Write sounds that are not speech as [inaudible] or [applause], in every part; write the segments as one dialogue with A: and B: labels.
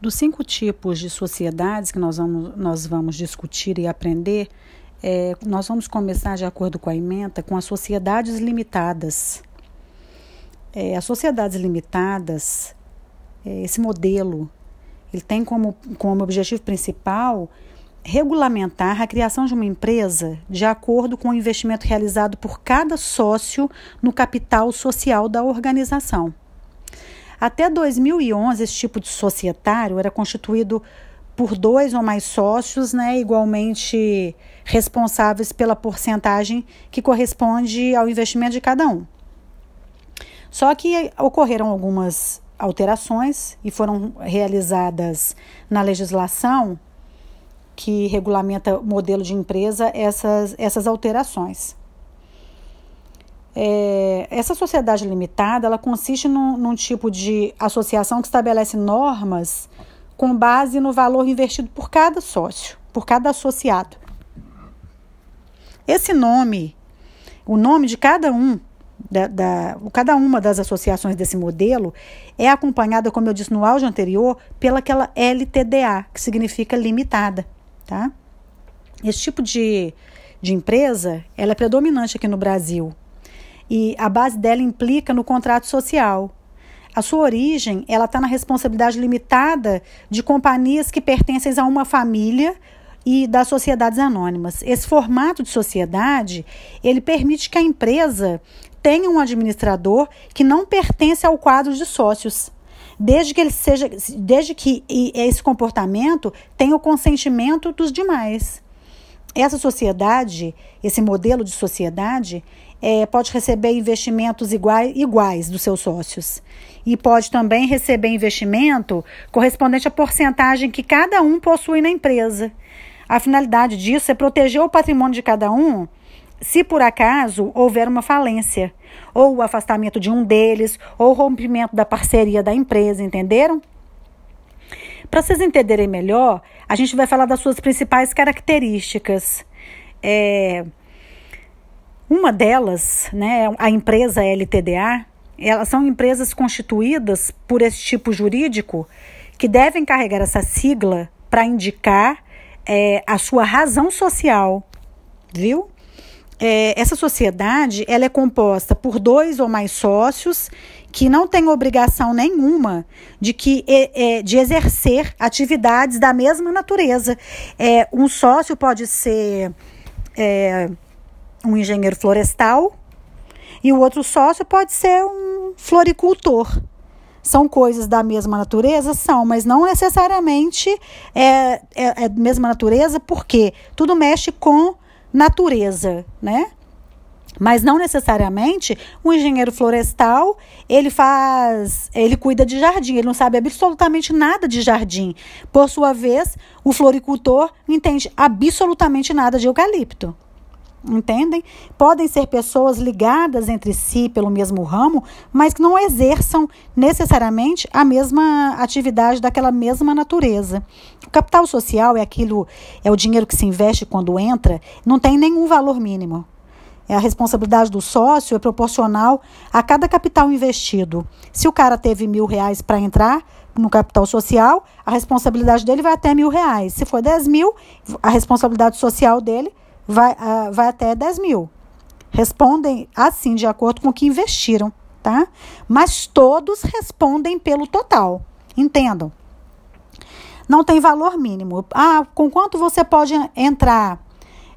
A: Dos cinco tipos de sociedades que nós vamos, nós vamos discutir e aprender, é, nós vamos começar, de acordo com a ementa, com as sociedades limitadas. É, as sociedades limitadas, é, esse modelo, ele tem como, como objetivo principal regulamentar a criação de uma empresa de acordo com o investimento realizado por cada sócio no capital social da organização. Até 2011, esse tipo de societário era constituído por dois ou mais sócios, né, igualmente responsáveis pela porcentagem que corresponde ao investimento de cada um. Só que ocorreram algumas alterações e foram realizadas na legislação que regulamenta o modelo de empresa essas, essas alterações. É, essa sociedade limitada ela consiste num, num tipo de associação que estabelece normas com base no valor investido por cada sócio, por cada associado. Esse nome, o nome de cada um, da, da, cada uma das associações desse modelo é acompanhada, como eu disse no áudio anterior, pelaquela LTDA, que significa limitada, tá? Esse tipo de, de empresa, ela é predominante aqui no Brasil, e a base dela implica no contrato social. A sua origem, ela está na responsabilidade limitada de companhias que pertencem a uma família e das sociedades anônimas. Esse formato de sociedade, ele permite que a empresa tenha um administrador que não pertence ao quadro de sócios, desde que ele seja, desde que esse comportamento tenha o consentimento dos demais. Essa sociedade, esse modelo de sociedade, é, pode receber investimentos iguais, iguais dos seus sócios. E pode também receber investimento correspondente à porcentagem que cada um possui na empresa. A finalidade disso é proteger o patrimônio de cada um se por acaso houver uma falência, ou o afastamento de um deles, ou o rompimento da parceria da empresa, entenderam? Para vocês entenderem melhor, a gente vai falar das suas principais características. É, uma delas, né, a empresa LTDA, elas são empresas constituídas por esse tipo jurídico que devem carregar essa sigla para indicar é, a sua razão social, viu? É, essa sociedade ela é composta por dois ou mais sócios que não têm obrigação nenhuma de que é, de exercer atividades da mesma natureza. É, um sócio pode ser é, um engenheiro florestal e o outro sócio pode ser um floricultor. São coisas da mesma natureza? São, mas não necessariamente é, é, é mesma natureza, porque tudo mexe com natureza, né? Mas não necessariamente o engenheiro florestal, ele faz, ele cuida de jardim, ele não sabe absolutamente nada de jardim. Por sua vez, o floricultor entende absolutamente nada de eucalipto entendem? Podem ser pessoas ligadas entre si pelo mesmo ramo, mas que não exerçam necessariamente a mesma atividade daquela mesma natureza. O capital social é aquilo, é o dinheiro que se investe quando entra, não tem nenhum valor mínimo. É a responsabilidade do sócio é proporcional a cada capital investido. Se o cara teve mil reais para entrar no capital social, a responsabilidade dele vai até mil reais. Se for dez mil, a responsabilidade social dele vai, uh, vai até 10 mil. Respondem assim, de acordo com o que investiram, tá? Mas todos respondem pelo total. Entendam. Não tem valor mínimo. Ah, com quanto você pode entrar?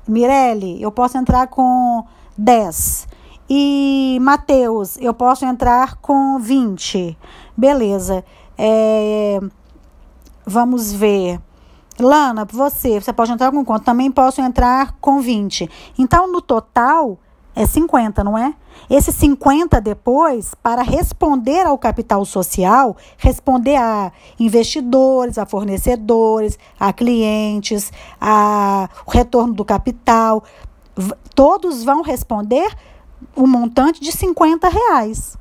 A: Mirelle, eu posso entrar com 10. E Mateus, eu posso entrar com 20. Beleza. É, vamos ver. Lana, você, você pode entrar com quanto? Também posso entrar com 20. Então, no total, é 50, não é? Esse 50 depois, para responder ao capital social, responder a investidores, a fornecedores, a clientes, a retorno do capital, todos vão responder o um montante de 50 reais.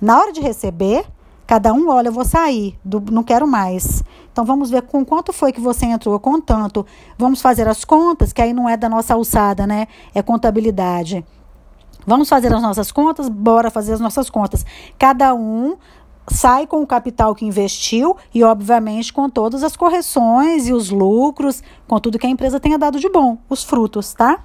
A: Na hora de receber, Cada um, olha, eu vou sair, do, não quero mais. Então vamos ver com quanto foi que você entrou, com tanto. Vamos fazer as contas, que aí não é da nossa alçada, né? É contabilidade. Vamos fazer as nossas contas? Bora fazer as nossas contas. Cada um sai com o capital que investiu e, obviamente, com todas as correções e os lucros, com tudo que a empresa tenha dado de bom, os frutos, tá?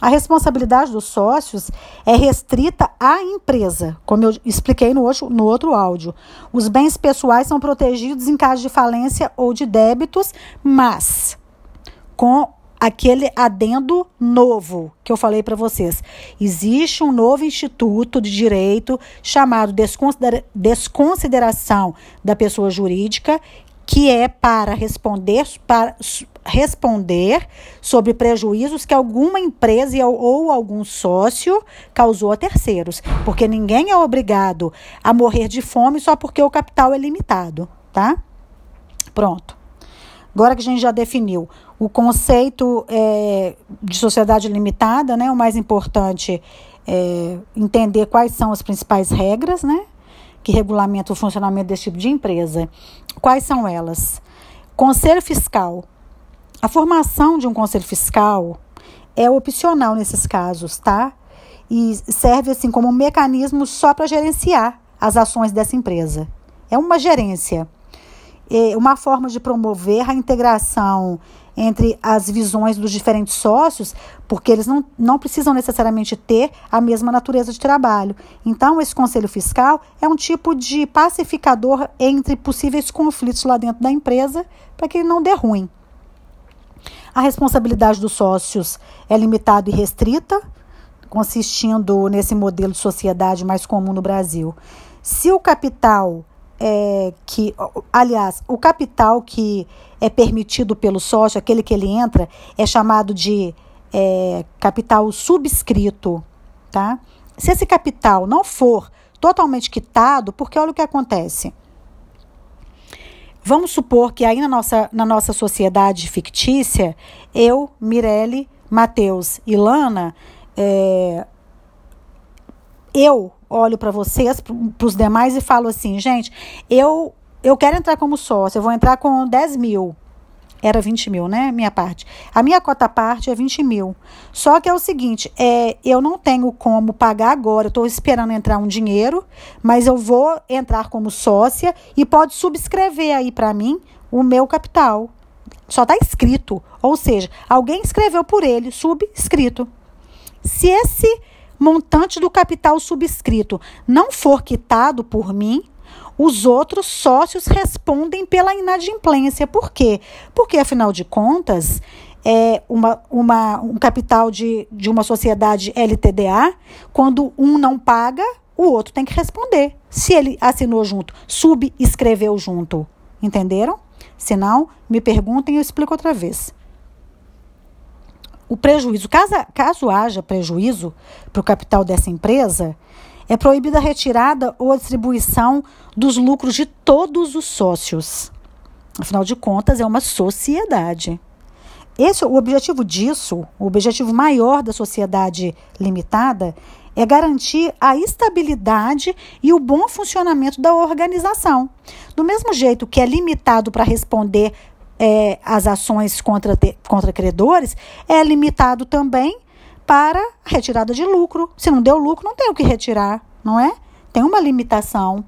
A: A responsabilidade dos sócios é restrita à empresa, como eu expliquei no outro, no outro áudio. Os bens pessoais são protegidos em caso de falência ou de débitos, mas com aquele adendo novo que eu falei para vocês. Existe um novo instituto de direito chamado desconsidera desconsideração da pessoa jurídica, que é para responder para responder sobre prejuízos que alguma empresa ou algum sócio causou a terceiros, porque ninguém é obrigado a morrer de fome só porque o capital é limitado, tá? Pronto. Agora que a gente já definiu o conceito é, de sociedade limitada, né, o mais importante é entender quais são as principais regras, né, que regulamentam o funcionamento desse tipo de empresa. Quais são elas? Conselho fiscal. A formação de um conselho fiscal é opcional nesses casos, tá? E serve assim como um mecanismo só para gerenciar as ações dessa empresa. É uma gerência, é uma forma de promover a integração entre as visões dos diferentes sócios, porque eles não, não precisam necessariamente ter a mesma natureza de trabalho. Então, esse conselho fiscal é um tipo de pacificador entre possíveis conflitos lá dentro da empresa, para que ele não dê ruim. A responsabilidade dos sócios é limitada e restrita, consistindo nesse modelo de sociedade mais comum no Brasil. Se o capital é, que, aliás, o capital que é permitido pelo sócio, aquele que ele entra, é chamado de é, capital subscrito, tá? Se esse capital não for totalmente quitado, porque olha o que acontece. Vamos supor que aí na nossa, na nossa sociedade fictícia, eu, Mirelle, Matheus e Lana, é, eu olho para vocês, para os demais e falo assim, gente, eu, eu quero entrar como sócio, eu vou entrar com 10 mil. Era 20 mil, né? Minha parte. A minha cota parte é 20 mil. Só que é o seguinte: é, eu não tenho como pagar agora. Eu estou esperando entrar um dinheiro, mas eu vou entrar como sócia e pode subscrever aí para mim o meu capital. Só está escrito. Ou seja, alguém escreveu por ele, subscrito. Se esse montante do capital subscrito não for quitado por mim, os outros sócios respondem pela inadimplência. Por quê? Porque, afinal de contas, é uma, uma, um capital de, de uma sociedade LTDA, quando um não paga, o outro tem que responder. Se ele assinou junto, subscreveu junto. Entenderam? Se não, me perguntem e eu explico outra vez o prejuízo, caso, caso haja prejuízo para o capital dessa empresa, é proibida a retirada ou a distribuição dos lucros de todos os sócios. Afinal de contas, é uma sociedade. Esse, o objetivo disso, o objetivo maior da sociedade limitada, é garantir a estabilidade e o bom funcionamento da organização. Do mesmo jeito que é limitado para responder é, as ações contra, contra credores, é limitado também para retirada de lucro. Se não deu lucro, não tem o que retirar, não é? Tem uma limitação.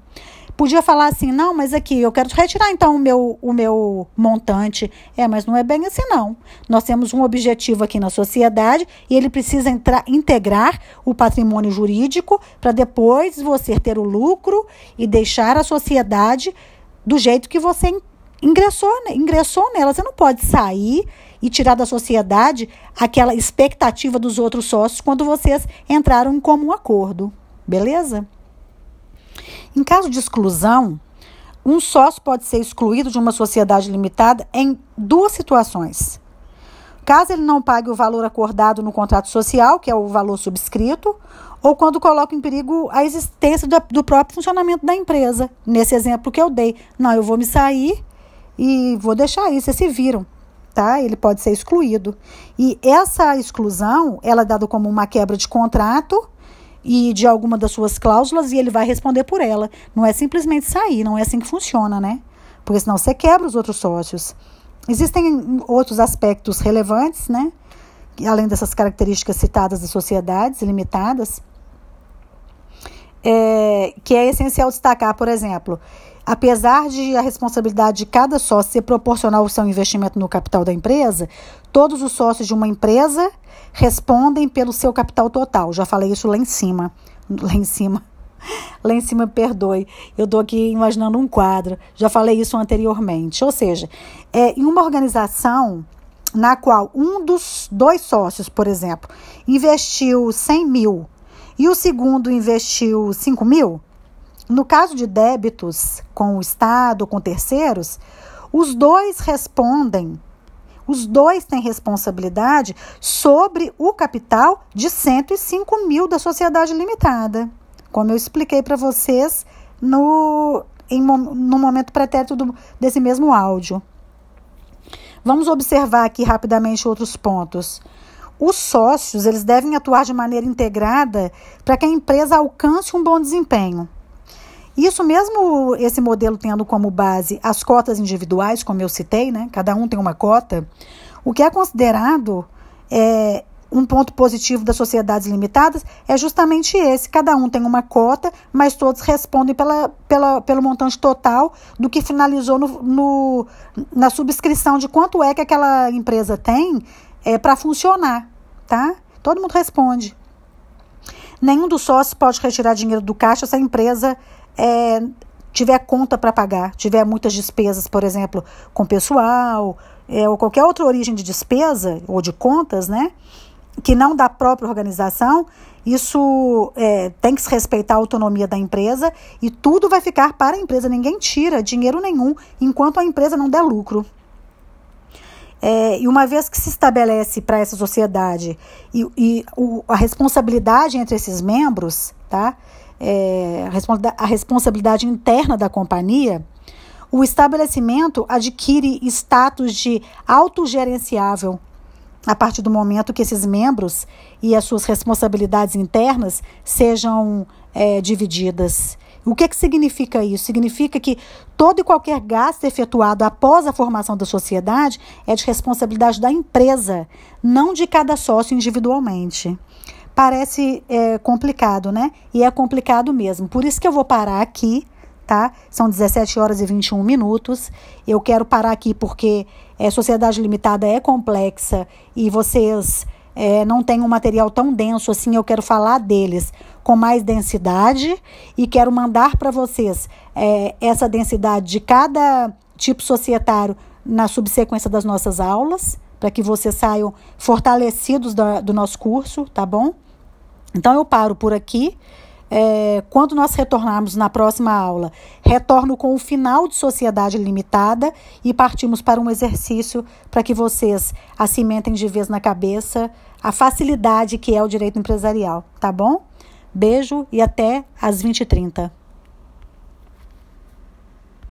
A: Podia falar assim, não, mas aqui eu quero retirar então o meu, o meu montante. É, mas não é bem assim, não. Nós temos um objetivo aqui na sociedade e ele precisa entrar, integrar o patrimônio jurídico para depois você ter o lucro e deixar a sociedade do jeito que você ingressou, ingressou nela. Você não pode sair e tirar da sociedade aquela expectativa dos outros sócios quando vocês entraram em comum acordo. Beleza? Em caso de exclusão, um sócio pode ser excluído de uma sociedade limitada em duas situações. Caso ele não pague o valor acordado no contrato social, que é o valor subscrito, ou quando coloca em perigo a existência do, do próprio funcionamento da empresa. Nesse exemplo que eu dei, não, eu vou me sair e vou deixar aí, vocês se viram, tá? Ele pode ser excluído. E essa exclusão, ela é dada como uma quebra de contrato e de alguma das suas cláusulas e ele vai responder por ela. Não é simplesmente sair, não é assim que funciona, né? Porque senão você quebra os outros sócios. Existem outros aspectos relevantes, né? Além dessas características citadas das sociedades limitadas. é, que é essencial destacar, por exemplo, apesar de a responsabilidade de cada sócio ser proporcional ao seu investimento no capital da empresa, todos os sócios de uma empresa respondem pelo seu capital total. Já falei isso lá em cima, [laughs] lá em cima. Lá em cima, perdoe, eu estou aqui imaginando um quadro, já falei isso anteriormente. Ou seja, é, em uma organização na qual um dos dois sócios, por exemplo, investiu 100 mil e o segundo investiu 5 mil, no caso de débitos com o Estado, com terceiros, os dois respondem, os dois têm responsabilidade sobre o capital de 105 mil da sociedade limitada, como eu expliquei para vocês no, em, no momento pretérito do, desse mesmo áudio. Vamos observar aqui rapidamente outros pontos. Os sócios, eles devem atuar de maneira integrada para que a empresa alcance um bom desempenho. Isso mesmo esse modelo tendo como base as cotas individuais, como eu citei, né? Cada um tem uma cota. O que é considerado é, um ponto positivo das sociedades limitadas é justamente esse. Cada um tem uma cota, mas todos respondem pela, pela, pelo montante total do que finalizou no, no na subscrição de quanto é que aquela empresa tem é, para funcionar, tá? Todo mundo responde. Nenhum dos sócios pode retirar dinheiro do caixa se a empresa é, tiver conta para pagar, tiver muitas despesas, por exemplo, com pessoal, é, ou qualquer outra origem de despesa ou de contas, né? Que não da própria organização, isso é, tem que se respeitar a autonomia da empresa e tudo vai ficar para a empresa. Ninguém tira dinheiro nenhum enquanto a empresa não der lucro. É, e uma vez que se estabelece para essa sociedade e, e o, a responsabilidade entre esses membros, tá? É, a responsabilidade interna da companhia, o estabelecimento adquire status de autogerenciável a partir do momento que esses membros e as suas responsabilidades internas sejam é, divididas. O que, que significa isso? Significa que todo e qualquer gasto efetuado após a formação da sociedade é de responsabilidade da empresa, não de cada sócio individualmente parece é, complicado, né? E é complicado mesmo. Por isso que eu vou parar aqui, tá? São 17 horas e 21 minutos. Eu quero parar aqui porque é, sociedade limitada é complexa e vocês é, não têm um material tão denso assim. Eu quero falar deles com mais densidade e quero mandar para vocês é, essa densidade de cada tipo societário na subsequência das nossas aulas para que vocês saiam fortalecidos do, do nosso curso, tá bom? Então eu paro por aqui. É, quando nós retornarmos na próxima aula, retorno com o final de sociedade limitada e partimos para um exercício para que vocês acimentem de vez na cabeça a facilidade que é o direito empresarial, tá bom? Beijo e até às 20h30.